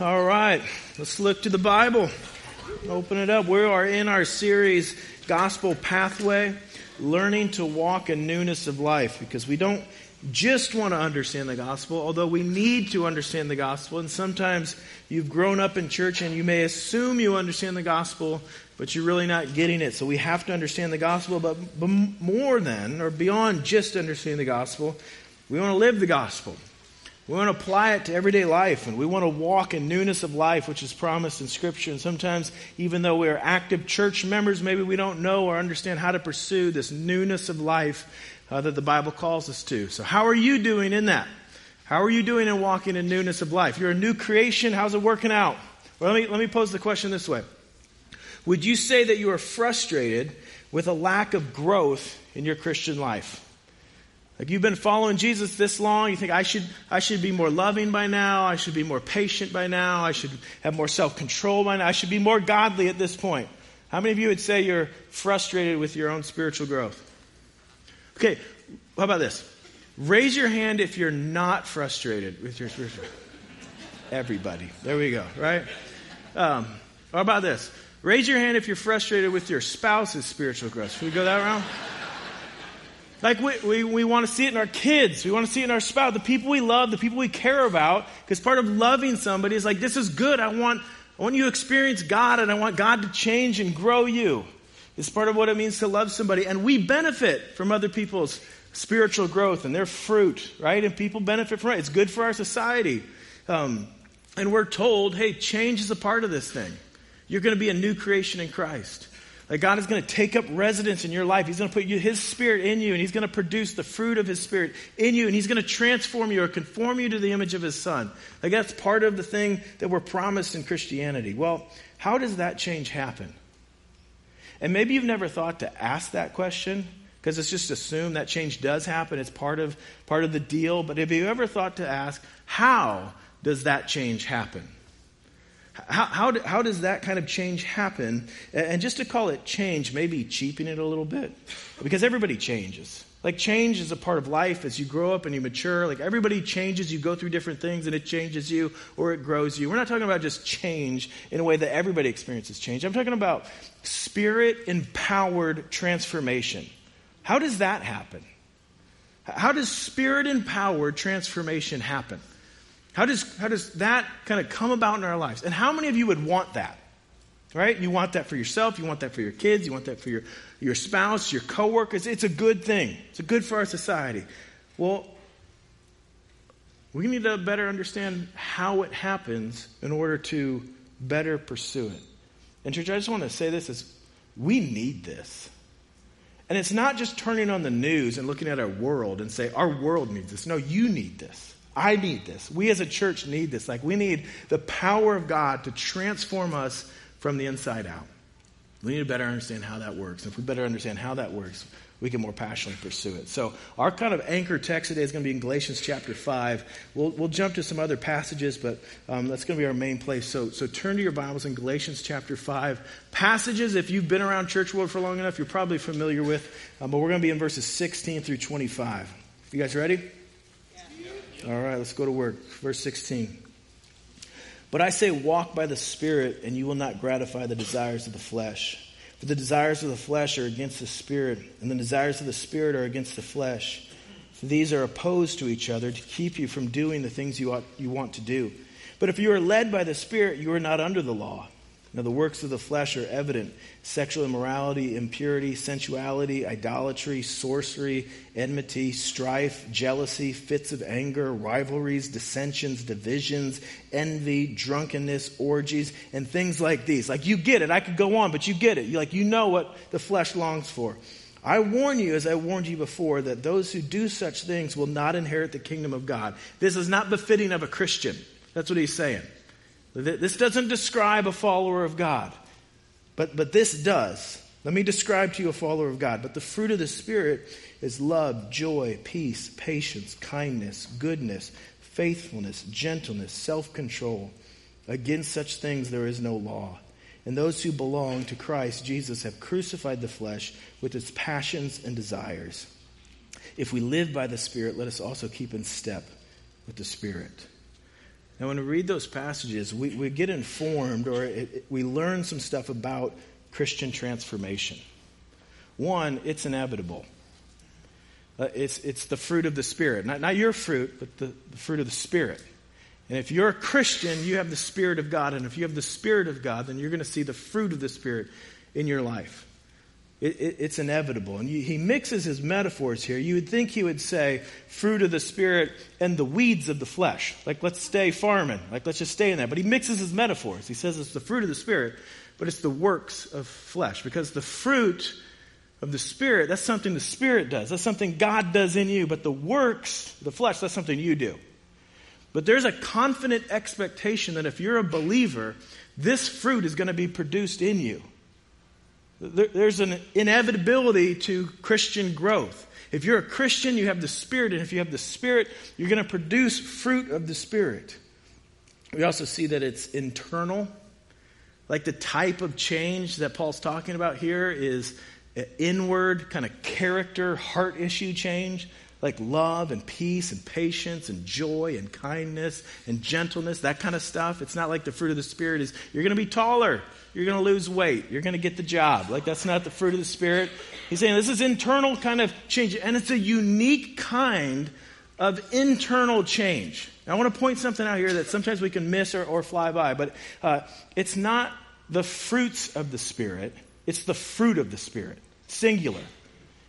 All right, let's look to the Bible. Open it up. We are in our series, Gospel Pathway, learning to walk in newness of life, because we don't just want to understand the gospel, although we need to understand the gospel. And sometimes you've grown up in church and you may assume you understand the gospel, but you're really not getting it. So we have to understand the gospel, but, more than, or beyond just understanding the gospel, we want to live the gospel. We want to apply it to everyday life, and we want to walk in newness of life, which is promised in Scripture. And sometimes, even though we are active church members, maybe we don't know or understand how to pursue this newness of life uh, that the Bible calls us to. So, how are you doing in that? How are you doing in walking in newness of life? You're a new creation. How's it working out? Well, let me, let me pose the question this way Would you say that you are frustrated with a lack of growth in your Christian life? Like you've been following Jesus this long, you think I should I should be more loving by now, I should be more patient by now, I should have more self-control by now, I should be more godly at this point. How many of you would say you're frustrated with your own spiritual growth? Okay, how about this? Raise your hand if you're not frustrated with your spiritual Everybody. There we go, right? Um, how about this? Raise your hand if you're frustrated with your spouse's spiritual growth. Should we go that round? Like we, we, we want to see it in our kids. We want to see it in our spouse, the people we love, the people we care about. Because part of loving somebody is like, this is good. I want, I want you to experience God and I want God to change and grow you. It's part of what it means to love somebody. And we benefit from other people's spiritual growth and their fruit, right? And people benefit from it. It's good for our society. Um, and we're told, hey, change is a part of this thing. You're going to be a new creation in Christ. That God is going to take up residence in your life. He's going to put you, His Spirit in you, and He's going to produce the fruit of His Spirit in you, and He's going to transform you or conform you to the image of His Son. Like that's part of the thing that we're promised in Christianity. Well, how does that change happen? And maybe you've never thought to ask that question because it's just assumed that change does happen. It's part of, part of the deal. But have you ever thought to ask, how does that change happen? How, how, how, does that kind of change happen? And just to call it change, maybe cheapen it a little bit. Because everybody changes. Like change is a part of life as you grow up and you mature. Like everybody changes, you go through different things and it changes you or it grows you. We're not talking about just change in a way that everybody experiences change. I'm talking about spirit empowered transformation. How does that happen? How does spirit empowered transformation happen? How does, how does that kind of come about in our lives? And how many of you would want that? Right? You want that for yourself, you want that for your kids, you want that for your, your spouse, your coworkers. It's a good thing. It's a good for our society. Well, we need to better understand how it happens in order to better pursue it. And church, I just want to say this is we need this. And it's not just turning on the news and looking at our world and say, our world needs this. No, you need this. I need this. We as a church need this. Like, we need the power of God to transform us from the inside out. We need to better understand how that works. And If we better understand how that works, we can more passionately pursue it. So, our kind of anchor text today is going to be in Galatians chapter 5. We'll, we'll jump to some other passages, but um, that's going to be our main place. So, so, turn to your Bibles in Galatians chapter 5. Passages, if you've been around church world for long enough, you're probably familiar with, um, but we're going to be in verses 16 through 25. You guys ready? All right, let's go to work. Verse 16. But I say, walk by the Spirit, and you will not gratify the desires of the flesh. For the desires of the flesh are against the Spirit, and the desires of the Spirit are against the flesh. For these are opposed to each other to keep you from doing the things you, ought, you want to do. But if you are led by the Spirit, you are not under the law. Now, the works of the flesh are evident sexual immorality, impurity, sensuality, idolatry, sorcery, enmity, strife, jealousy, fits of anger, rivalries, dissensions, divisions, envy, drunkenness, orgies, and things like these. Like, you get it. I could go on, but you get it. You, like, you know what the flesh longs for. I warn you, as I warned you before, that those who do such things will not inherit the kingdom of God. This is not befitting of a Christian. That's what he's saying. This doesn't describe a follower of God, but, but this does. Let me describe to you a follower of God. But the fruit of the Spirit is love, joy, peace, patience, kindness, goodness, faithfulness, gentleness, self control. Against such things there is no law. And those who belong to Christ Jesus have crucified the flesh with its passions and desires. If we live by the Spirit, let us also keep in step with the Spirit. Now, when we read those passages, we, we get informed or it, it, we learn some stuff about Christian transformation. One, it's inevitable. Uh, it's, it's the fruit of the Spirit. Not, not your fruit, but the, the fruit of the Spirit. And if you're a Christian, you have the Spirit of God. And if you have the Spirit of God, then you're going to see the fruit of the Spirit in your life. It, it, it's inevitable. And you, he mixes his metaphors here. You would think he would say fruit of the Spirit and the weeds of the flesh. Like, let's stay farming. Like, let's just stay in that. But he mixes his metaphors. He says it's the fruit of the Spirit, but it's the works of flesh. Because the fruit of the Spirit, that's something the Spirit does. That's something God does in you. But the works, the flesh, that's something you do. But there's a confident expectation that if you're a believer, this fruit is going to be produced in you. There's an inevitability to Christian growth. If you're a Christian, you have the Spirit, and if you have the Spirit, you're going to produce fruit of the Spirit. We also see that it's internal. Like the type of change that Paul's talking about here is inward, kind of character, heart issue change like love and peace and patience and joy and kindness and gentleness, that kind of stuff. It's not like the fruit of the Spirit is you're going to be taller, you're going to lose weight, you're going to get the job. Like that's not the fruit of the Spirit. He's saying this is internal kind of change, and it's a unique kind of internal change. Now, I want to point something out here that sometimes we can miss or, or fly by, but uh, it's not the fruits of the Spirit, it's the fruit of the Spirit, singular.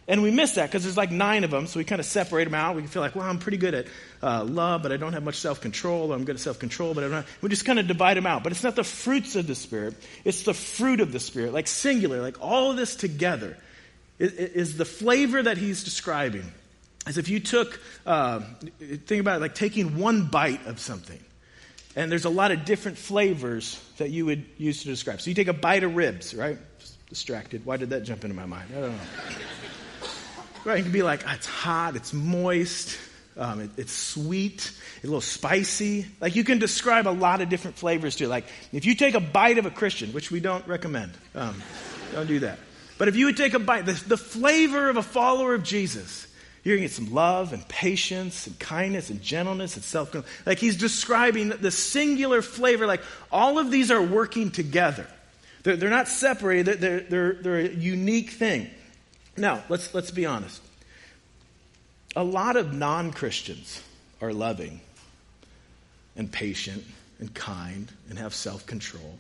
And we miss that because there's like nine of them, so we kind of separate them out. We feel like, well, I'm pretty good at uh, love, but I don't have much self control. Or I'm good at self control, but I don't. We just kind of divide them out. But it's not the fruits of the Spirit, it's the fruit of the Spirit, like singular, like all of this together is, is the flavor that he's describing. As if you took, uh, think about it like taking one bite of something. And there's a lot of different flavors that you would use to describe. So you take a bite of ribs, right? Just distracted. Why did that jump into my mind? I don't know. Right? It can be like, it's hot, it's moist, um, it, it's sweet, a little spicy. Like you can describe a lot of different flavors to it. Like if you take a bite of a Christian, which we don't recommend, um, don't do that. But if you would take a bite, the, the flavor of a follower of Jesus, you're going to get some love and patience and kindness and gentleness and self control. Like he's describing the singular flavor, like all of these are working together. They're, they're not separated, they're, they're, they're a unique thing. Now, let's, let's be honest. A lot of non Christians are loving and patient and kind and have self control.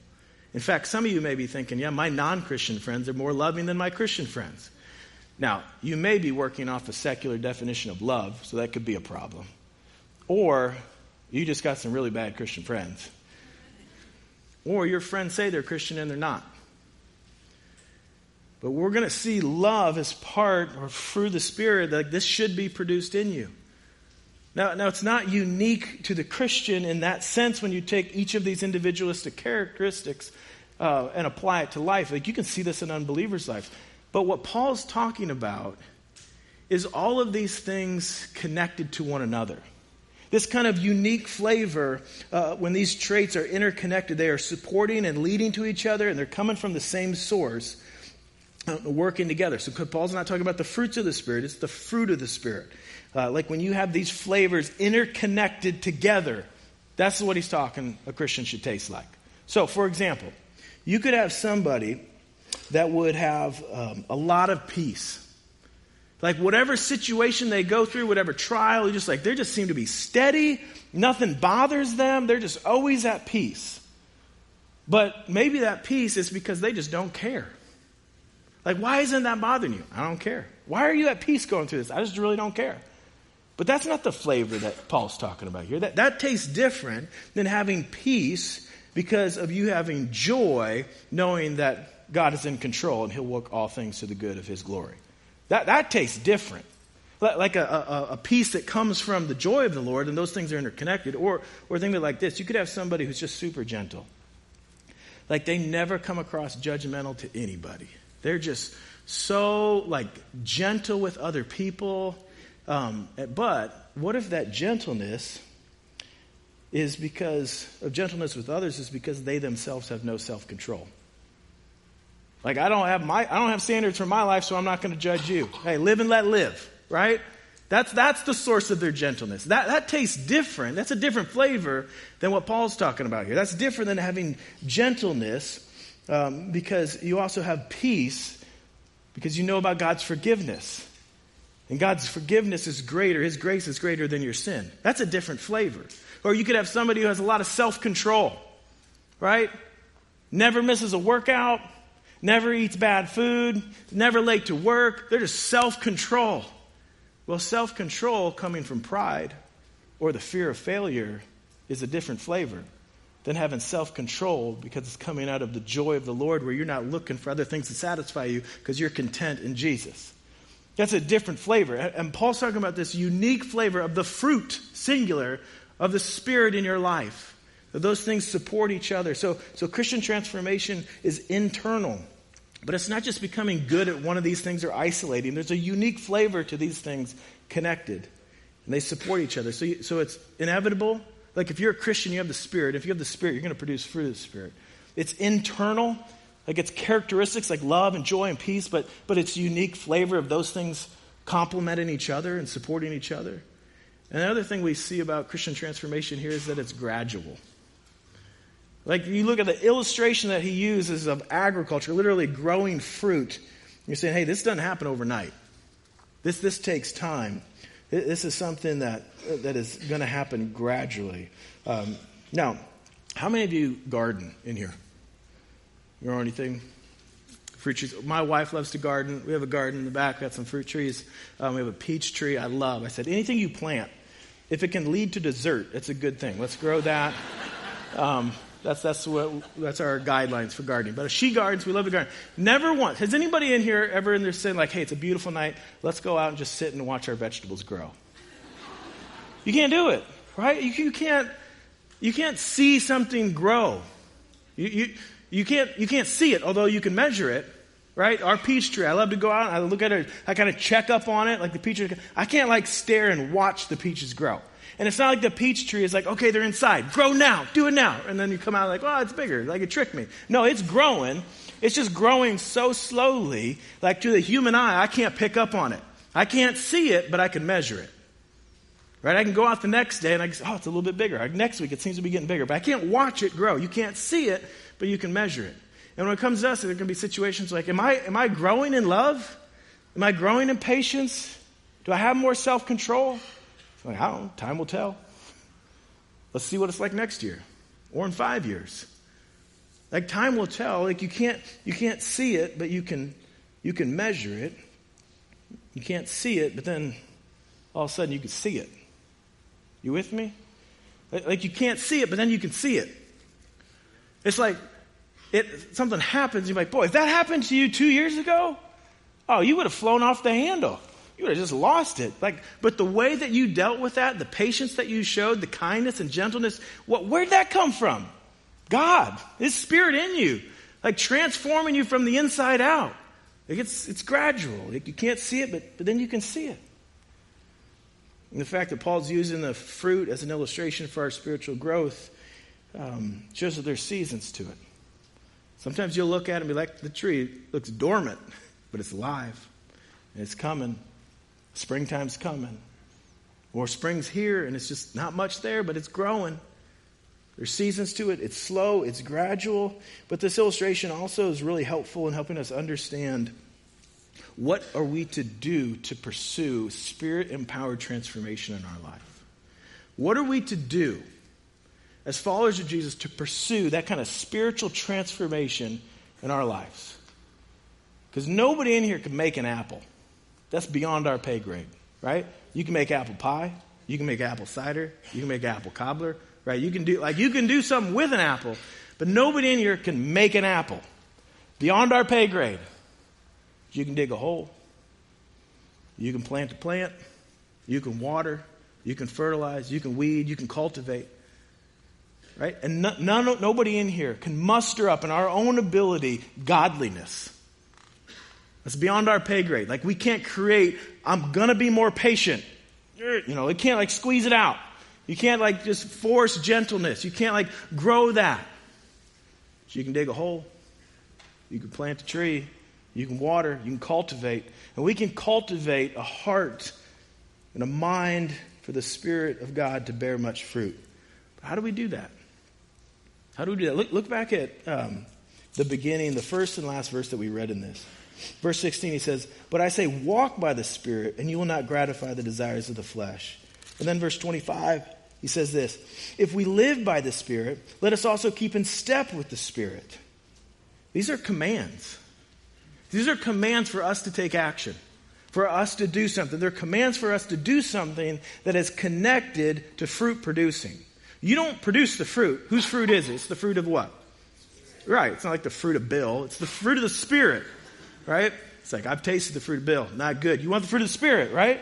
In fact, some of you may be thinking, yeah, my non Christian friends are more loving than my Christian friends. Now, you may be working off a secular definition of love, so that could be a problem. Or you just got some really bad Christian friends. Or your friends say they're Christian and they're not. But we're going to see love as part or through the Spirit that this should be produced in you. Now, now, it's not unique to the Christian in that sense when you take each of these individualistic characteristics uh, and apply it to life. Like you can see this in unbelievers' lives. But what Paul's talking about is all of these things connected to one another. This kind of unique flavor, uh, when these traits are interconnected, they are supporting and leading to each other, and they're coming from the same source. Working together. So Paul's not talking about the fruits of the Spirit, it's the fruit of the Spirit. Uh, like when you have these flavors interconnected together, that's what he's talking a Christian should taste like. So, for example, you could have somebody that would have um, a lot of peace. Like whatever situation they go through, whatever trial, you just like they just seem to be steady, nothing bothers them, they're just always at peace. But maybe that peace is because they just don't care. Like, why isn't that bothering you? I don't care. Why are you at peace going through this? I just really don't care. But that's not the flavor that Paul's talking about here. That, that tastes different than having peace because of you having joy, knowing that God is in control and he'll work all things to the good of his glory. That, that tastes different. Like a, a, a peace that comes from the joy of the Lord, and those things are interconnected. Or, or think of it like this you could have somebody who's just super gentle. Like they never come across judgmental to anybody. They're just so like gentle with other people. Um, but what if that gentleness is because of gentleness with others is because they themselves have no self-control. Like I don't have my I don't have standards for my life, so I'm not going to judge you. Hey, live and let live, right? That's, that's the source of their gentleness. That, that tastes different. That's a different flavor than what Paul's talking about here. That's different than having gentleness um, because you also have peace because you know about God's forgiveness. And God's forgiveness is greater, His grace is greater than your sin. That's a different flavor. Or you could have somebody who has a lot of self control, right? Never misses a workout, never eats bad food, never late to work. They're just self control. Well, self control coming from pride or the fear of failure is a different flavor than having self control because it's coming out of the joy of the Lord where you're not looking for other things to satisfy you because you're content in Jesus. That's a different flavor. And Paul's talking about this unique flavor of the fruit, singular, of the Spirit in your life. Those things support each other. So, so Christian transformation is internal. But it's not just becoming good at one of these things or isolating. There's a unique flavor to these things connected. And they support each other. So, so it's inevitable. Like if you're a Christian, you have the Spirit. If you have the Spirit, you're going to produce fruit of the Spirit. It's internal. Like it's characteristics like love and joy and peace, but, but it's unique flavor of those things complementing each other and supporting each other. And the other thing we see about Christian transformation here is that it's gradual. Like you look at the illustration that he uses of agriculture, literally growing fruit. You're saying, hey, this doesn't happen overnight. This, this takes time. This is something that, that is going to happen gradually. Um, now, how many of you garden in here? You know anything? Fruit trees. My wife loves to garden. We have a garden in the back. We got some fruit trees. Um, we have a peach tree. I love. I said, anything you plant, if it can lead to dessert, it's a good thing. Let's grow that. Um, that's, that's, what, that's our guidelines for gardening. But she gardens, we love to garden. Never once. Has anybody in here ever in their said, like, hey, it's a beautiful night, let's go out and just sit and watch our vegetables grow? You can't do it, right? You, you can't, you can't see something grow. You, you, you, can't, you can't see it, although you can measure it, right? Our peach tree, I love to go out, and I look at it, I kind of check up on it, like the peach I can't like stare and watch the peaches grow. And it's not like the peach tree is like, okay, they're inside. Grow now. Do it now. And then you come out like, oh, it's bigger. Like it tricked me. No, it's growing. It's just growing so slowly, like to the human eye, I can't pick up on it. I can't see it, but I can measure it. Right? I can go out the next day and I can say, oh, it's a little bit bigger. Next week it seems to be getting bigger. But I can't watch it grow. You can't see it, but you can measure it. And when it comes to us, there can be situations like, am I, am I growing in love? Am I growing in patience? Do I have more self control? Like, I don't know. Time will tell. Let's see what it's like next year or in five years. Like time will tell. Like you can't you can't see it, but you can you can measure it. You can't see it, but then all of a sudden you can see it. You with me? Like you can't see it, but then you can see it. It's like it something happens, you're like, boy, if that happened to you two years ago, oh, you would have flown off the handle you would have just lost it. Like, but the way that you dealt with that, the patience that you showed, the kindness and gentleness, what, where'd that come from? God, His Spirit in you, like transforming you from the inside out. Like it's, it's gradual. Like you can't see it, but, but then you can see it. And the fact that Paul's using the fruit as an illustration for our spiritual growth um, shows that there's seasons to it. Sometimes you'll look at it and be like, the tree looks dormant, but it's alive. And it's coming. Springtime's coming. Or spring's here and it's just not much there, but it's growing. There's seasons to it. It's slow, it's gradual. But this illustration also is really helpful in helping us understand what are we to do to pursue spirit empowered transformation in our life? What are we to do as followers of Jesus to pursue that kind of spiritual transformation in our lives? Because nobody in here can make an apple. That's beyond our pay grade, right? You can make apple pie, you can make apple cider, you can make apple cobbler, right? You can do like you can do something with an apple, but nobody in here can make an apple. Beyond our pay grade. You can dig a hole. You can plant a plant. You can water. You can fertilize. You can weed. You can cultivate. Right? And none, nobody in here can muster up in our own ability godliness. That's beyond our pay grade. Like we can't create, I'm gonna be more patient. You know, it can't like squeeze it out. You can't like just force gentleness. You can't like grow that. So you can dig a hole. You can plant a tree. You can water. You can cultivate. And we can cultivate a heart and a mind for the Spirit of God to bear much fruit. But How do we do that? How do we do that? Look, look back at um, the beginning, the first and last verse that we read in this. Verse 16, he says, But I say, walk by the Spirit, and you will not gratify the desires of the flesh. And then verse 25, he says this If we live by the Spirit, let us also keep in step with the Spirit. These are commands. These are commands for us to take action, for us to do something. They're commands for us to do something that is connected to fruit producing. You don't produce the fruit. Whose fruit is it? It's the fruit of what? Right. It's not like the fruit of Bill. It's the fruit of the Spirit, right? It's like, I've tasted the fruit of Bill. Not good. You want the fruit of the Spirit, right?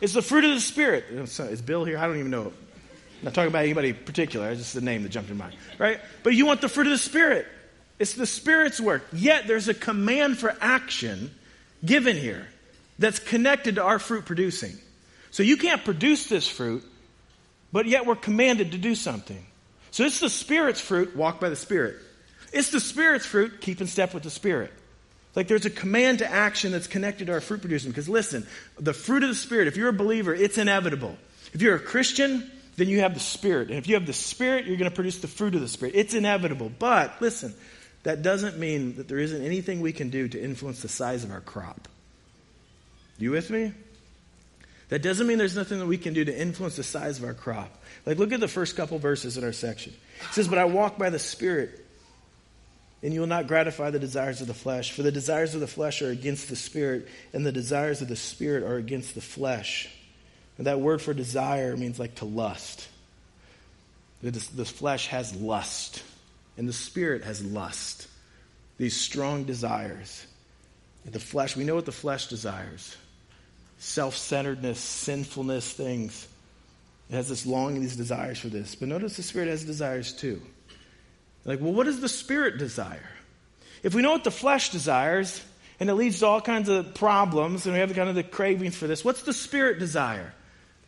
It's the fruit of the Spirit. Is Bill here? I don't even know. I'm not talking about anybody particular. It's just the name that jumped in mind, right? But you want the fruit of the Spirit. It's the Spirit's work. Yet there's a command for action given here that's connected to our fruit producing. So you can't produce this fruit, but yet we're commanded to do something. So it's the Spirit's fruit, walk by the Spirit. It's the Spirit's fruit, keep in step with the Spirit. Like there's a command to action that's connected to our fruit producing. Because listen, the fruit of the Spirit, if you're a believer, it's inevitable. If you're a Christian, then you have the Spirit. And if you have the Spirit, you're going to produce the fruit of the Spirit. It's inevitable. But listen, that doesn't mean that there isn't anything we can do to influence the size of our crop. You with me? That doesn't mean there's nothing that we can do to influence the size of our crop. Like, look at the first couple verses in our section. It says, But I walk by the Spirit, and you will not gratify the desires of the flesh. For the desires of the flesh are against the Spirit, and the desires of the Spirit are against the flesh. And that word for desire means like to lust. The, the flesh has lust. And the spirit has lust, these strong desires. The flesh, we know what the flesh desires self centeredness, sinfulness, things. It has this longing, these desires for this. But notice the spirit has desires too. Like, well, what does the spirit desire? If we know what the flesh desires, and it leads to all kinds of problems, and we have kind of the cravings for this, what's the spirit desire?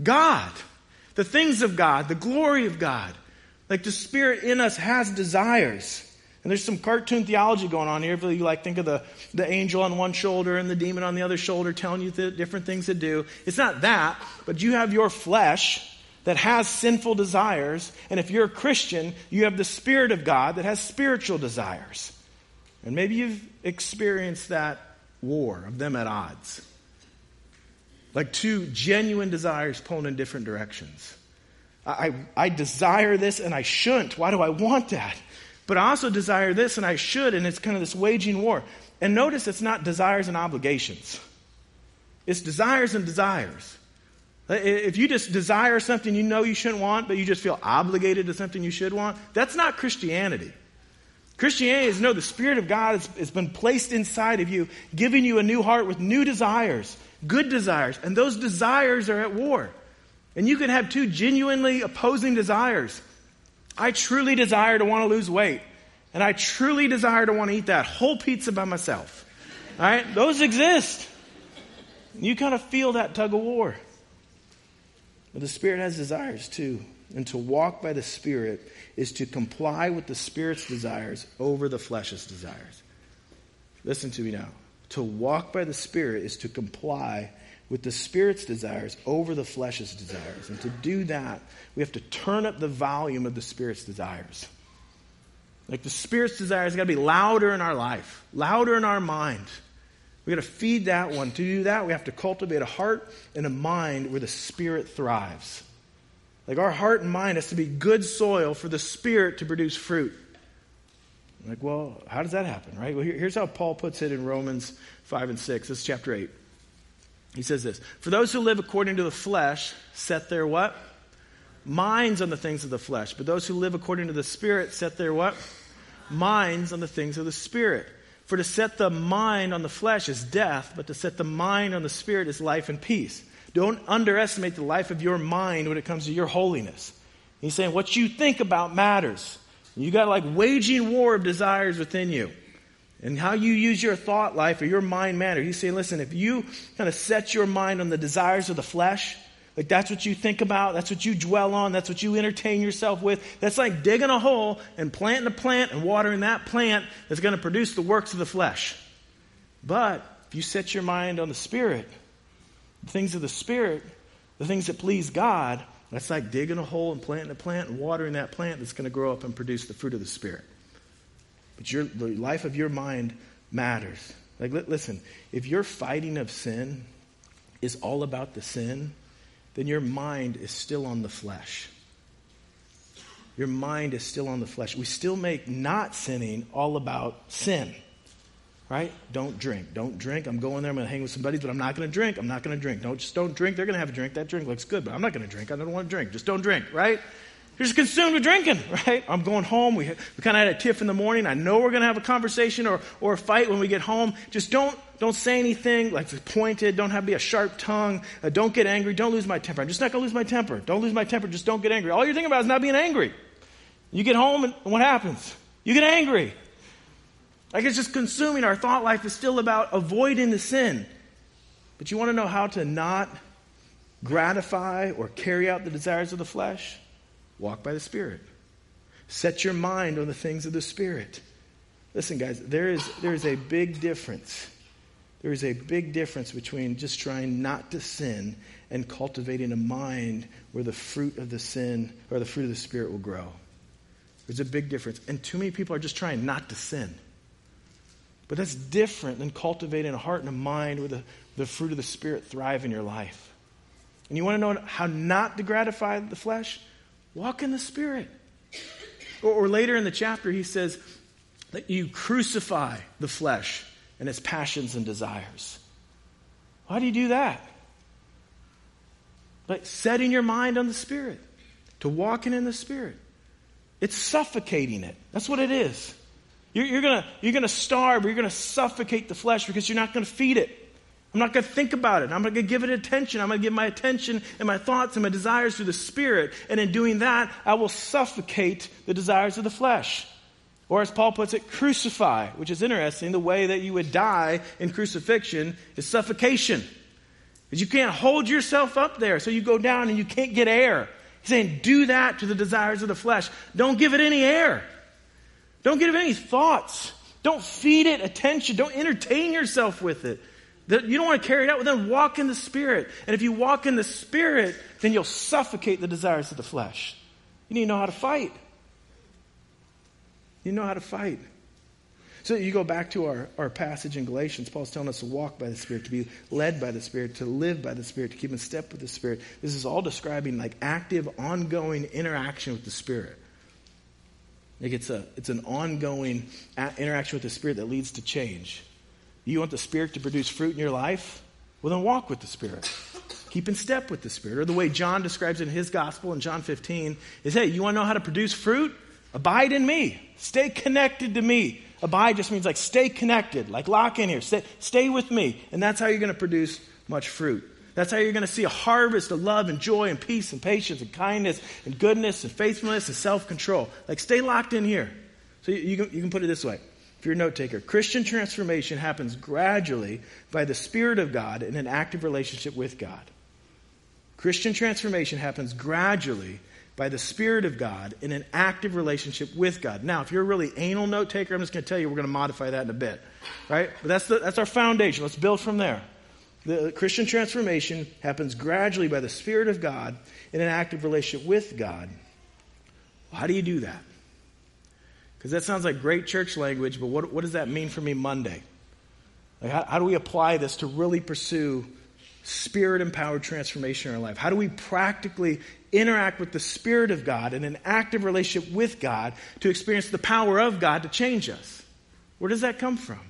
God. The things of God, the glory of God. Like the spirit in us has desires. And there's some cartoon theology going on here. If you like think of the, the angel on one shoulder and the demon on the other shoulder telling you the different things to do. It's not that, but you have your flesh that has sinful desires. And if you're a Christian, you have the Spirit of God that has spiritual desires. And maybe you've experienced that war of them at odds. Like two genuine desires pulling in different directions. I, I desire this and I shouldn't. Why do I want that? But I also desire this and I should, and it's kind of this waging war. And notice it's not desires and obligations, it's desires and desires. Uh, if you just desire something you know you shouldn't want, but you just feel obligated to something you should want, that's not Christianity. Christianity is no, the Spirit of God has, has been placed inside of you, giving you a new heart with new desires, good desires, and those desires are at war. And you can have two genuinely opposing desires. I truly desire to want to lose weight, and I truly desire to want to eat that whole pizza by myself. All right? Those exist. You kind of feel that tug of war. But the Spirit has desires too. And to walk by the Spirit is to comply with the Spirit's desires over the flesh's desires. Listen to me now. To walk by the Spirit is to comply with the Spirit's desires over the flesh's desires. And to do that, we have to turn up the volume of the Spirit's desires. Like the Spirit's desires got to be louder in our life, louder in our mind. We got to feed that one. To do that, we have to cultivate a heart and a mind where the Spirit thrives. Like our heart and mind has to be good soil for the Spirit to produce fruit. Like, well, how does that happen, right? Well, here's how Paul puts it in Romans 5 and 6. This is chapter 8. He says this For those who live according to the flesh set their what? Minds on the things of the flesh. But those who live according to the Spirit set their what? Minds on the things of the Spirit. For to set the mind on the flesh is death, but to set the mind on the Spirit is life and peace. Don't underestimate the life of your mind when it comes to your holiness. He's saying what you think about matters. You got like waging war of desires within you and how you use your thought life or your mind matter. He's saying, listen, if you kind of set your mind on the desires of the flesh, like that's what you think about, that's what you dwell on, that's what you entertain yourself with. That's like digging a hole and planting a plant and watering that plant that's going to produce the works of the flesh. But if you set your mind on the spirit, the things of the spirit, the things that please God, that's like digging a hole and planting a plant and watering that plant that's going to grow up and produce the fruit of the Spirit. But your, the life of your mind matters. Like, listen, if your fighting of sin is all about the sin, then your mind is still on the flesh. Your mind is still on the flesh. We still make not sinning all about sin. Right? Don't drink. Don't drink. I'm going there. I'm going to hang with some buddies, but I'm not going to drink. I'm not going to drink. Don't just don't drink. They're going to have a drink. That drink looks good, but I'm not going to drink. I don't want to drink. Just don't drink. Right? You're just consumed with drinking, right? I'm going home. We, we kind of had a tiff in the morning. I know we're going to have a conversation or, or a fight when we get home. Just don't, don't say anything like pointed. Don't have be a sharp tongue. Uh, don't get angry. Don't lose my temper. I'm just not going to lose my temper. Don't lose my temper. Just don't get angry. All you're thinking about is not being angry. You get home and what happens? You get angry. Like it's just consuming. Our thought life is still about avoiding the sin. But you want to know how to not gratify or carry out the desires of the flesh? Walk by the Spirit. Set your mind on the things of the Spirit. Listen, guys, there is, there is a big difference. There is a big difference between just trying not to sin and cultivating a mind where the fruit of the sin or the fruit of the Spirit will grow. There's a big difference. And too many people are just trying not to sin. But that's different than cultivating a heart and a mind where the, the fruit of the Spirit thrive in your life. And you want to know how not to gratify the flesh? Walk in the Spirit. Or, or later in the chapter, he says that you crucify the flesh and its passions and desires. Why do you do that? Like setting your mind on the Spirit, to walking in the Spirit. It's suffocating it. That's what it is. You're, you're going you're gonna starve, you're going to suffocate the flesh because you're not going to feed it. I'm not going to think about it. I'm not going to give it attention. I'm going to give my attention and my thoughts and my desires to the Spirit. And in doing that, I will suffocate the desires of the flesh. Or as Paul puts it, crucify, which is interesting. The way that you would die in crucifixion is suffocation. Because you can't hold yourself up there, so you go down and you can't get air. He's saying, do that to the desires of the flesh. Don't give it any air. Don't give it any thoughts. Don't feed it attention. Don't entertain yourself with it. You don't want to carry it out, well, then walk in the Spirit. And if you walk in the Spirit, then you'll suffocate the desires of the flesh. You need to know how to fight. You know how to fight. So you go back to our, our passage in Galatians. Paul's telling us to walk by the Spirit, to be led by the Spirit, to live by the Spirit, to keep in step with the Spirit. This is all describing like active, ongoing interaction with the Spirit. Like it's, a, it's an ongoing interaction with the Spirit that leads to change. You want the Spirit to produce fruit in your life? Well, then walk with the Spirit. Keep in step with the Spirit. Or the way John describes it in his gospel in John 15 is hey, you want to know how to produce fruit? Abide in me. Stay connected to me. Abide just means like stay connected, like lock in here. Stay, stay with me. And that's how you're going to produce much fruit. That's how you're going to see a harvest of love and joy and peace and patience and kindness and goodness and faithfulness and self control. Like stay locked in here. So you, you, can, you can put it this way you're a note taker, Christian transformation happens gradually by the Spirit of God in an active relationship with God. Christian transformation happens gradually by the Spirit of God in an active relationship with God. Now, if you're a really anal note taker, I'm just going to tell you we're going to modify that in a bit, right? But that's, the, that's our foundation. Let's build from there. The Christian transformation happens gradually by the Spirit of God in an active relationship with God. How do you do that? Because that sounds like great church language, but what, what does that mean for me Monday? Like how, how do we apply this to really pursue spirit empowered transformation in our life? How do we practically interact with the Spirit of God in an active relationship with God to experience the power of God to change us? Where does that come from?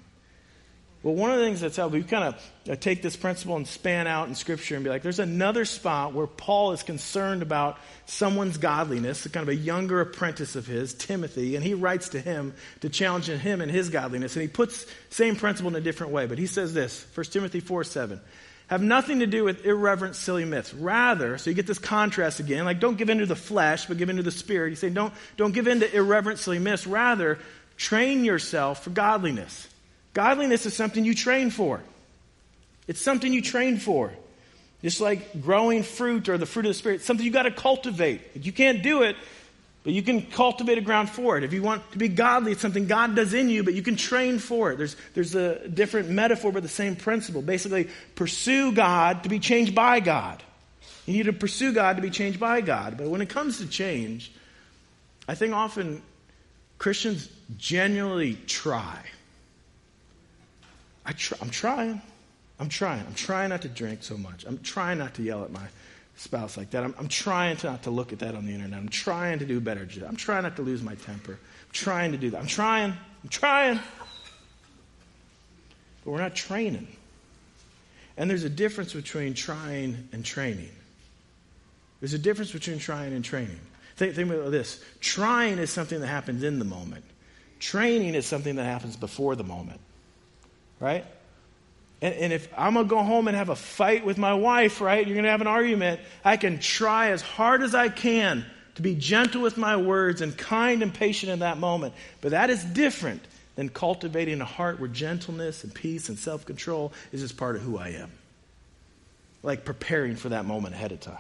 Well, one of the things that's helped, we kind of uh, take this principle and span out in Scripture and be like, there's another spot where Paul is concerned about someone's godliness, kind of a younger apprentice of his, Timothy, and he writes to him to challenge him in his godliness. And he puts same principle in a different way, but he says this, 1 Timothy 4 7 have nothing to do with irreverent, silly myths. Rather, so you get this contrast again, like don't give in to the flesh, but give in to the spirit. You say don't, don't give in to irreverent, silly myths. Rather, train yourself for godliness. Godliness is something you train for. It's something you train for. Just like growing fruit or the fruit of the Spirit, It's something you got to cultivate. You can't do it, but you can cultivate a ground for it. If you want to be godly, it's something God does in you, but you can train for it. There's, there's a different metaphor, but the same principle. Basically, pursue God to be changed by God. You need to pursue God to be changed by God. But when it comes to change, I think often Christians genuinely try. I try I'm trying. I'm trying. I'm trying not to drink so much. I'm trying not to yell at my spouse like that. I'm, I'm trying to not to look at that on the internet. I'm trying to do better. I'm trying not to lose my temper. I'm trying to do that. I'm trying. I'm trying. But we're not training. And there's a difference between trying and training. There's a difference between trying and training. Think, think about this trying is something that happens in the moment, training is something that happens before the moment. Right? And, and, if I'm going to go home and have a fight with my wife, right? You're going to have an argument. I can try as hard as I can to be gentle with my words and kind and patient in that moment. But that is different than cultivating a heart where gentleness and peace and self control is just part of who I am. Like preparing for that moment ahead of time.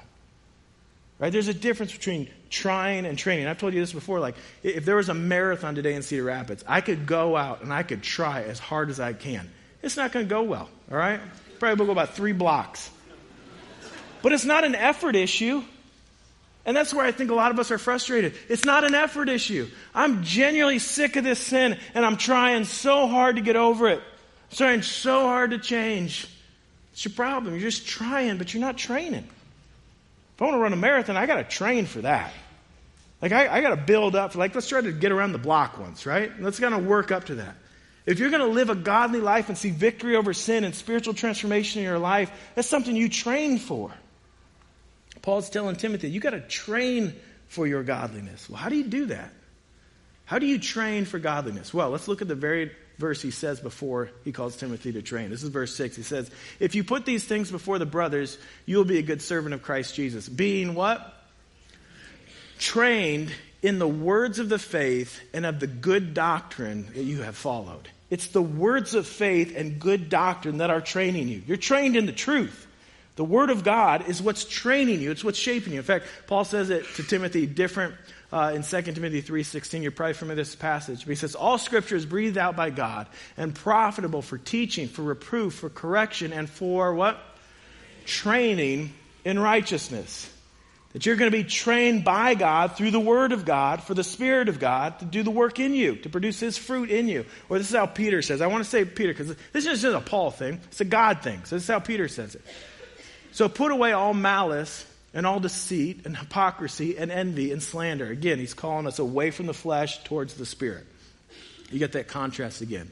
Right? There's a difference between trying and training. I've told you this before. Like, if there was a marathon today in Cedar Rapids, I could go out and I could try as hard as I can. It's not going to go well, all right? Probably will go about three blocks. But it's not an effort issue. And that's where I think a lot of us are frustrated. It's not an effort issue. I'm genuinely sick of this sin, and I'm trying so hard to get over it. I'm trying so hard to change. It's your problem. You're just trying, but you're not training. If I want to run a marathon, I got to train for that. Like, I, I got to build up. Like, let's try to get around the block once, right? Let's kind of work up to that. If you're going to live a godly life and see victory over sin and spiritual transformation in your life, that's something you train for. Paul's telling Timothy, you got to train for your godliness. Well, how do you do that? How do you train for godliness? Well, let's look at the very verse he says before he calls Timothy to train. This is verse 6. He says, If you put these things before the brothers, you will be a good servant of Christ Jesus. Being what? Trained in the words of the faith and of the good doctrine that you have followed. It's the words of faith and good doctrine that are training you. You're trained in the truth. The Word of God is what's training you. It's what's shaping you. In fact, Paul says it to Timothy different uh, in 2 Timothy 3.16. You're probably familiar with this passage. But he says, All Scripture is breathed out by God and profitable for teaching, for reproof, for correction, and for what? Training in righteousness. That you're going to be trained by God through the Word of God for the Spirit of God to do the work in you, to produce His fruit in you. Or this is how Peter says. I want to say Peter because this is just a Paul thing. It's a God thing. So this is how Peter says it. So put away all malice and all deceit and hypocrisy and envy and slander. Again, he's calling us away from the flesh towards the spirit. You get that contrast again.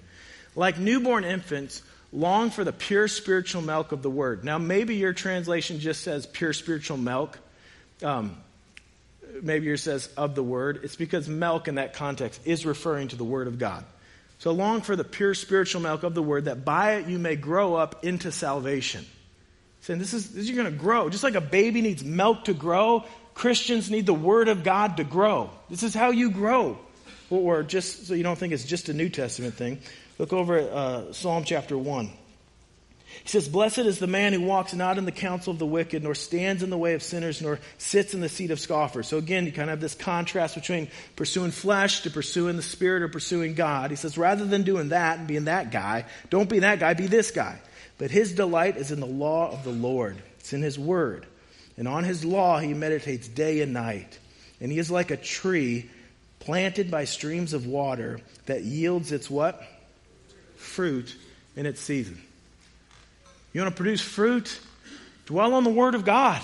Like newborn infants, long for the pure spiritual milk of the word. Now, maybe your translation just says pure spiritual milk. Um, maybe yours says of the word. It's because milk in that context is referring to the word of God. So long for the pure spiritual milk of the word, that by it you may grow up into salvation Saying this is, this, you're going to grow. Just like a baby needs milk to grow, Christians need the Word of God to grow. This is how you grow. Or, just so you don't think it's just a New Testament thing, look over at uh, Psalm chapter 1. He says, Blessed is the man who walks not in the counsel of the wicked, nor stands in the way of sinners, nor sits in the seat of scoffers. So again, you kind of have this contrast between pursuing flesh to pursuing the spirit or pursuing God. He says, rather than doing that and being that guy, don't be that guy, be this guy. But his delight is in the law of the Lord, it's in his word. And on his law he meditates day and night. And he is like a tree planted by streams of water that yields its what? Fruit in its season. You want to produce fruit? Dwell on the word of God.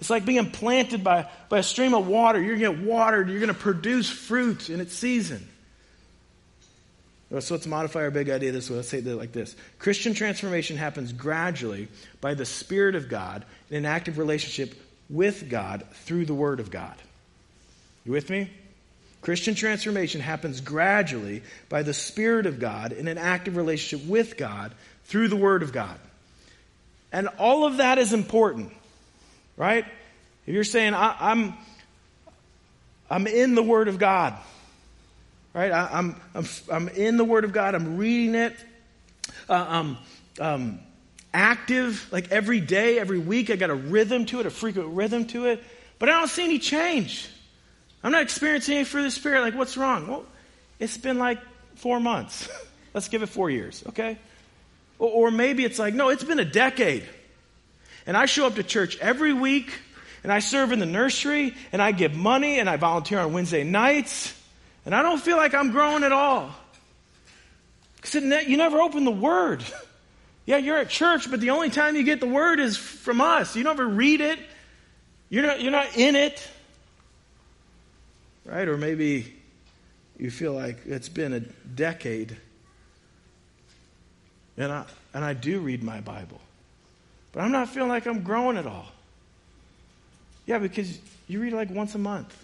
It's like being planted by, by a stream of water. You're going to get watered. You're going to produce fruit in its season. So let's modify our big idea this way. Let's say it like this Christian transformation happens gradually by the Spirit of God in an active relationship with God through the Word of God. You with me? Christian transformation happens gradually by the Spirit of God in an active relationship with God through the Word of God. And all of that is important, right? If you're saying, I'm, I'm in the Word of God, right? I, am I'm, I'm in the Word of God, I'm reading it. Uh, I'm um, active, like every day, every week. I got a rhythm to it, a frequent rhythm to it. But I don't see any change. I'm not experiencing any fruit of the Spirit. Like, what's wrong? Well, it's been like four months. Let's give it four years, okay? Or, or maybe it's like, no, it's been a decade. And I show up to church every week and I serve in the nursery and I give money and I volunteer on Wednesday nights and I don't feel like I'm growing at all. Because you never open the Word. Yeah, you're at church, but the only time you get the Word is from us. You never read it. You're not, you're not in it. Right? Or maybe you feel like it's been a decade and I, and I do read my Bible. But I'm not feeling like I'm growing at all. Yeah, because you read like once a month.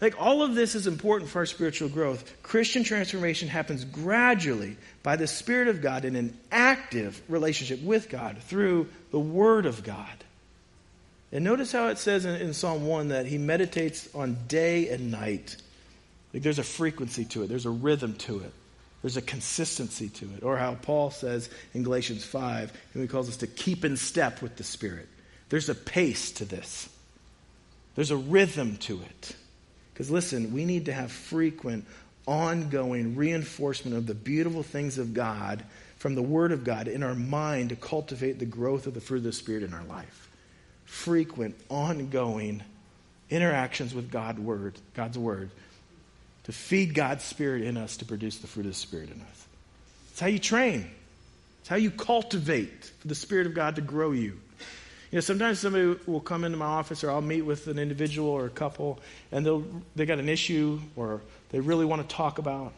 Like all of this is important for our spiritual growth. Christian transformation happens gradually by the Spirit of God in an active relationship with God through the Word of God. And notice how it says in, in Psalm 1 that he meditates on day and night. Like there's a frequency to it, there's a rhythm to it. There's a consistency to it. Or how Paul says in Galatians 5, and he calls us to keep in step with the Spirit. There's a pace to this, there's a rhythm to it. Because listen, we need to have frequent, ongoing reinforcement of the beautiful things of God from the Word of God in our mind to cultivate the growth of the fruit of the Spirit in our life. Frequent, ongoing interactions with God word, God's Word to feed God's Spirit in us to produce the fruit of the Spirit in us. It's how you train. It's how you cultivate for the Spirit of God to grow you. You know, sometimes somebody will come into my office or I'll meet with an individual or a couple and they'll they got an issue or they really want to talk about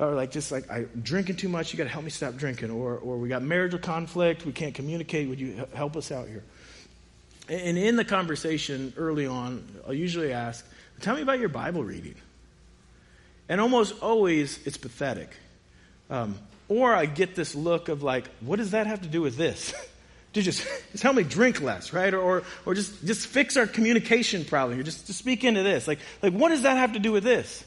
or like just like I'm drinking too much, you got to help me stop drinking or or we got marital conflict, we can't communicate, would you help us out here? And in the conversation early on, I'll usually ask, "Tell me about your Bible reading." And almost always it's pathetic. Um, or I get this look of like, what does that have to do with this? to just, just help me drink less, right? Or, or, or just, just fix our communication problem here. Just, just speak into this. Like, like, what does that have to do with this?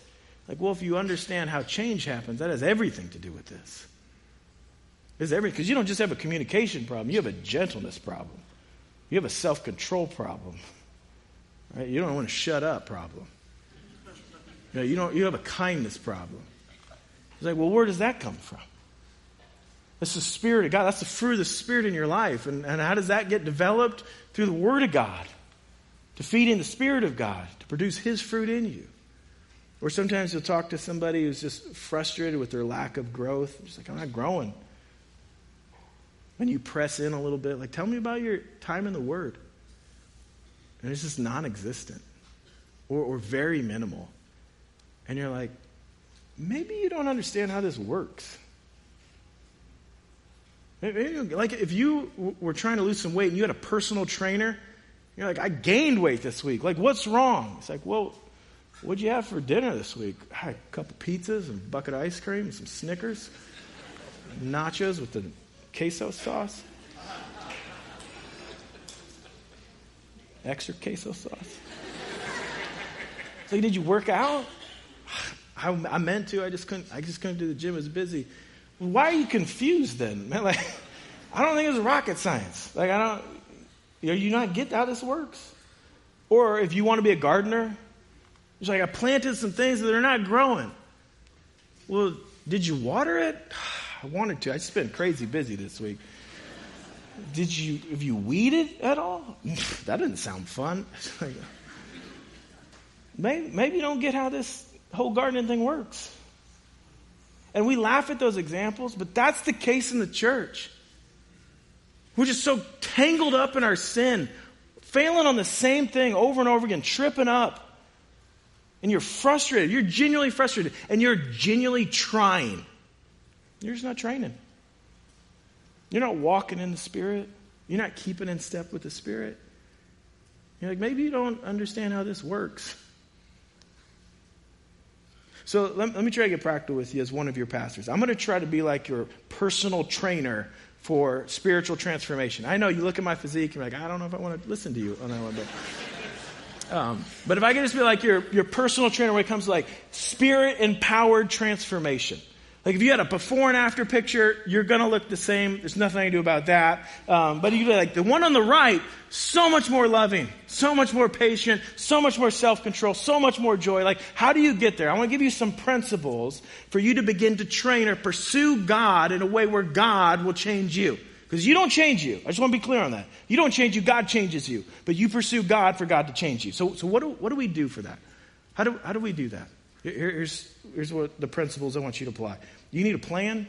Like, well, if you understand how change happens, that has everything to do with this. It's everything. Because you don't just have a communication problem, you have a gentleness problem. You have a self control problem. Right? You don't want to shut up problem. You, know, you, don't, you have a kindness problem. He's like, well, where does that come from? That's the Spirit of God. That's the fruit of the Spirit in your life. And, and how does that get developed? Through the Word of God, to feed in the Spirit of God, to produce His fruit in you. Or sometimes you'll talk to somebody who's just frustrated with their lack of growth. Just like, I'm not growing. When you press in a little bit, like, tell me about your time in the Word. And it's just non existent or, or very minimal and you're like, maybe you don't understand how this works. Like if you were trying to lose some weight and you had a personal trainer, you're like, I gained weight this week. Like, what's wrong? It's like, well, what'd you have for dinner this week? I had a couple pizzas and a bucket of ice cream, and some Snickers, nachos with the queso sauce, extra queso sauce. It's like, did you work out? I, I, meant to. I just couldn't. I just couldn't do the gym. It was busy. Why are you confused then, man? Like, I don't think it's rocket science. Like, I don't. You, know, you not get how this works. Or if you want to be a gardener, it's like I planted some things that are not growing. Well, did you water it? I wanted to. I just been crazy busy this week. Did you? Have you weeded at all? that didn't sound fun. maybe, maybe you don't get how this whole gardening thing works. And we laugh at those examples, but that's the case in the church. We're just so tangled up in our sin, failing on the same thing over and over again, tripping up. And you're frustrated. You're genuinely frustrated. And you're genuinely trying. You're just not training. You're not walking in the Spirit. You're not keeping in step with the Spirit. You're like, maybe you don't understand how this works. So let, let me try to get practical with you as one of your pastors. I'm going to try to be like your personal trainer for spiritual transformation. I know you look at my physique, and you're like, I don't know if I want to listen to you on that one, but, um, but if I can just be like your, your personal trainer when it comes to like spirit empowered transformation. Like if you had a before and after picture, you're going to look the same. There's nothing I can do about that. Um, but you like the one on the right, so much more loving, so much more patient, so much more self-control, so much more joy. Like how do you get there? I want to give you some principles for you to begin to train or pursue God in a way where God will change you. Because you don't change you. I just want to be clear on that. You don't change you, God changes you. But you pursue God for God to change you. So, so what, do, what do we do for that? How do, how do we do that? Here, here's, here's what the principles I want you to apply. You need a plan,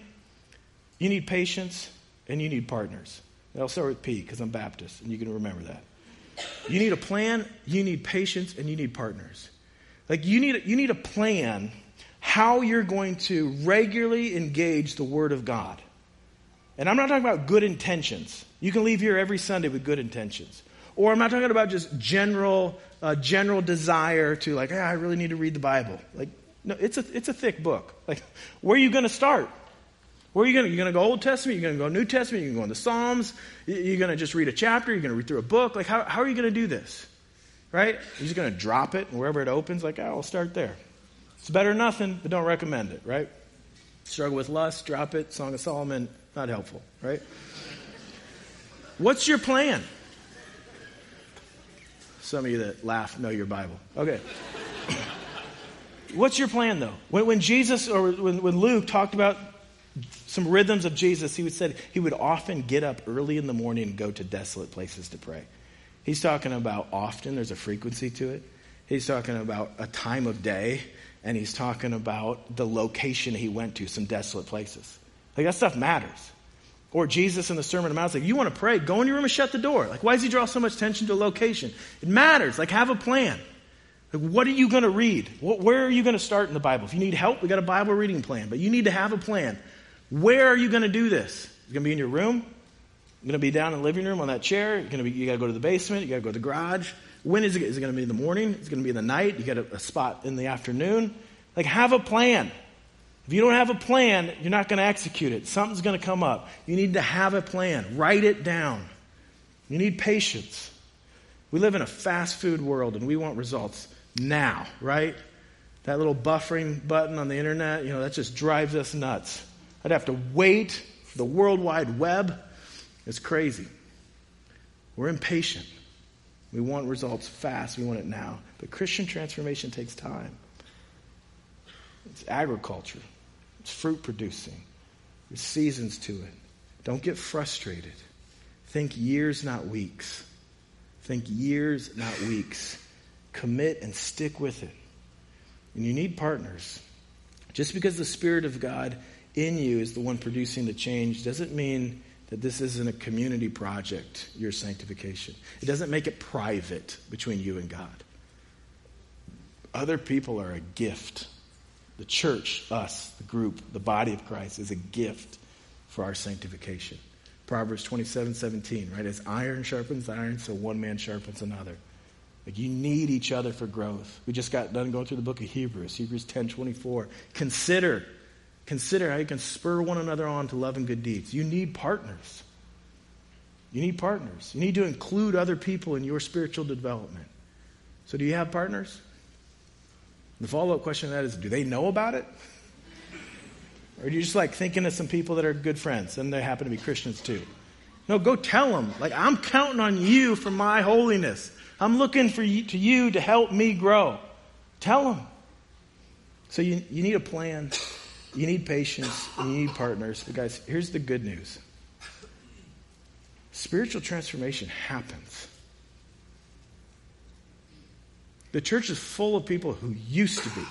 you need patience, and you need partners. I'll start with P because I'm Baptist, and you can remember that. You need a plan, you need patience, and you need partners. Like you need, you need a plan how you're going to regularly engage the Word of God. And I'm not talking about good intentions. You can leave here every Sunday with good intentions. Or I'm not talking about just general, uh, general desire to like, hey, I really need to read the Bible. Like, no, it's a, it's a thick book. Like, where are you going to start? Where are you going to? You're going to go Old Testament? You're going to go New Testament? You're going to go Psalms? You're going to just read a chapter? You're going to read through a book? Like, how, how are you going to do this? Right? You're just going to drop it and wherever it opens, like, oh, I'll start there. It's better than nothing, but don't recommend it, right? Struggle with lust, drop it. Song of Solomon, not helpful, right? What's your plan? Some of you that laugh know your Bible. Okay. What's your plan, though? When, when Jesus or when, when Luke talked about some rhythms of Jesus, he would said he would often get up early in the morning and go to desolate places to pray. He's talking about often, there's a frequency to it. He's talking about a time of day, and he's talking about the location he went to, some desolate places. Like that stuff matters. Or Jesus in the Sermon on the Mount, like, you want to pray, go in your room and shut the door. Like, why does he draw so much attention to location? It matters. Like, have a plan. Like, what are you going to read? What, where are you going to start in the Bible? If you need help, we got a Bible reading plan, but you need to have a plan. Where are you going to do this? It's going to be in your room. You're going to be down in the living room on that chair. You're going to be, you got to go to the basement. You got to go to the garage. When is it? Is it going to be in the morning? Is it going to be in the night? You got a, a spot in the afternoon. Like, have a plan. If you don't have a plan, you're not going to execute it. Something's going to come up. You need to have a plan. Write it down. You need patience. We live in a fast food world and we want results now, right? That little buffering button on the internet, you know, that just drives us nuts. I'd have to wait for the World Wide Web. It's crazy. We're impatient. We want results fast. We want it now. But Christian transformation takes time. It's agriculture, it's fruit producing, there's seasons to it. Don't get frustrated. Think years, not weeks. Think years, not weeks. Commit and stick with it. And you need partners. Just because the Spirit of God in you is the one producing the change doesn't mean that this isn't a community project, your sanctification. It doesn't make it private between you and God. Other people are a gift. The church, us, the group, the body of Christ, is a gift for our sanctification. Proverbs 27 17, right? As iron sharpens iron, so one man sharpens another. Like you need each other for growth. We just got done going through the book of Hebrews, Hebrews 10 24. Consider Consider how you can spur one another on to love and good deeds. You need partners. You need partners. You need to include other people in your spiritual development. So, do you have partners? The follow up question to that is do they know about it? Or are you just like thinking of some people that are good friends and they happen to be Christians too? No, go tell them. Like, I'm counting on you for my holiness. I'm looking for you, to you to help me grow. Tell them. So, you, you need a plan. You need patience you need partners. But, guys, here's the good news spiritual transformation happens. The church is full of people who used to be.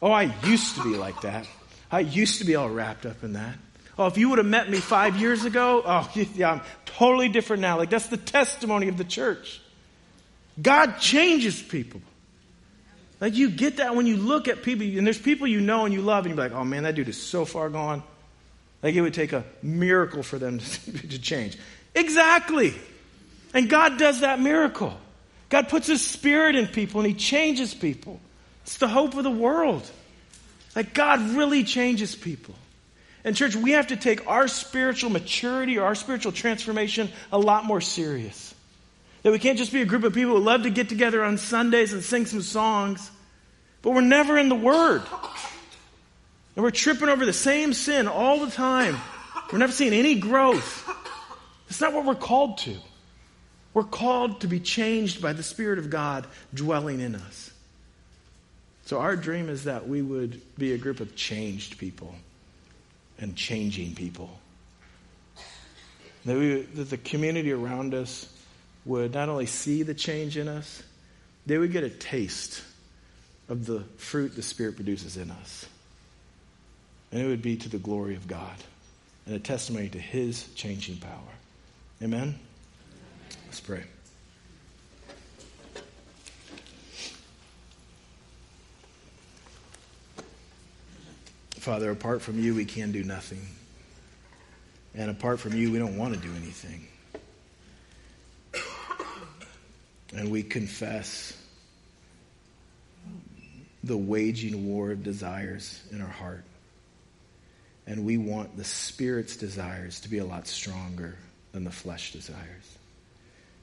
Oh, I used to be like that. I used to be all wrapped up in that. Oh, if you would have met me five years ago, oh, yeah, I'm totally different now. Like, that's the testimony of the church. God changes people. Like you get that when you look at people, and there's people you know and you love, and you're like, oh man, that dude is so far gone. Like it would take a miracle for them to, to change. Exactly. And God does that miracle. God puts His Spirit in people and He changes people. It's the hope of the world. Like God really changes people. And, church, we have to take our spiritual maturity or our spiritual transformation a lot more serious. That we can't just be a group of people who love to get together on Sundays and sing some songs, but we're never in the Word. And we're tripping over the same sin all the time. We're never seeing any growth. It's not what we're called to. We're called to be changed by the Spirit of God dwelling in us. So, our dream is that we would be a group of changed people and changing people. That, we, that the community around us would not only see the change in us, they would get a taste of the fruit the Spirit produces in us. And it would be to the glory of God and a testimony to His changing power. Amen? Let's pray. Father, apart from you, we can do nothing. And apart from you, we don't want to do anything. And we confess the waging war of desires in our heart. And we want the Spirit's desires to be a lot stronger than the flesh desires.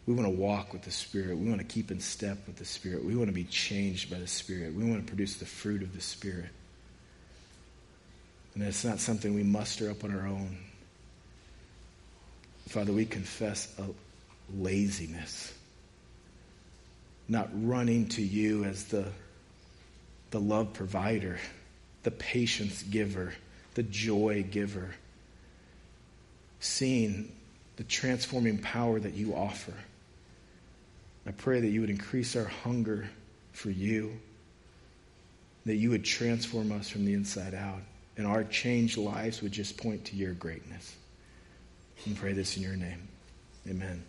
We want to walk with the Spirit. We want to keep in step with the Spirit. We want to be changed by the Spirit. We want to produce the fruit of the Spirit. And it's not something we muster up on our own. Father, we confess a laziness, not running to you as the, the love provider, the patience giver, the joy giver, seeing the transforming power that you offer. I pray that you would increase our hunger for you, that you would transform us from the inside out, and our changed lives would just point to your greatness. And pray this in your name. Amen.